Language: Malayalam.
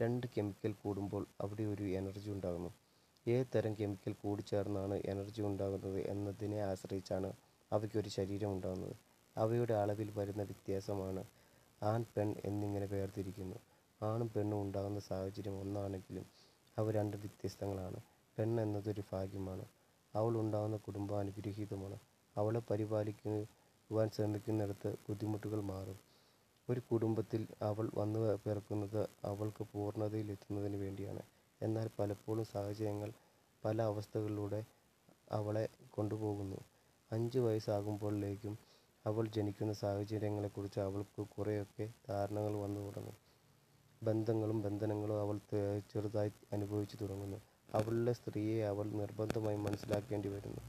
രണ്ട് കെമിക്കൽ കൂടുമ്പോൾ അവിടെ ഒരു എനർജി ഉണ്ടാകുന്നു. ഏത് തരം കെമിക്കൽ കൂടിച്ചേർന്നാണ് എനർജി ഉണ്ടാകുന്നത് എന്നതിനെ ആശ്രയിച്ചാണ് അവയ്ക്ക് ഒരു ശരീരം ഉണ്ടാകുന്നത്. അവയുടെ അളവിൽ വരുന്ന വ്യത്യാസമാണ് ആൺ പെൺ എന്നിങ്ങനെ വേർതിരിക്കുന്നു. ആണും പെണ്ണും ഉണ്ടാകുന്ന സാഹചര്യം ഒന്നാണെങ്കിലും അവ രണ്ട് വ്യത്യസ്തങ്ങളാണ്. പെണ്ണ് എന്നത് ഒരു ഭാഗ്യമാണ്. അവൾ ഉണ്ടാകുന്ന കുടുംബം അനുഗ്രഹീതമാണ്. അവളെ പരിപാലിക്കുവാൻ ശ്രമിക്കുന്നിടത്ത് ബുദ്ധിമുട്ടുകൾ മാറും. ഒരു കുടുംബത്തിൽ അവൾ വന്നു പിറക്കുന്നത് അവൾക്ക് പൂർണതയിലെത്തുന്നതിന് വേണ്ടിയാണ്. എന്നാൽ പലപ്പോഴും സാഹചര്യങ്ങൾ പല അവസ്ഥകളിലൂടെ അവളെ കൊണ്ടുപോകുന്നു. അഞ്ച് വയസ്സാകുമ്പോഴേക്കും അവൾ ജനിക്കുന്ന സാഹചര്യങ്ങളെക്കുറിച്ച് അവൾക്ക് കുറെയൊക്കെ ധാരണകൾ വന്നു തുടങ്ങും. ബന്ധങ്ങളും ബന്ധനങ്ങളും അവൾ ചെറുതായി അനുഭവിച്ചു തുടങ്ങുന്നു. അവളുടെ സ്ത്രീയെ അവൾ നിർബന്ധമായി മനസ്സിലാക്കേണ്ടി വരുന്നു.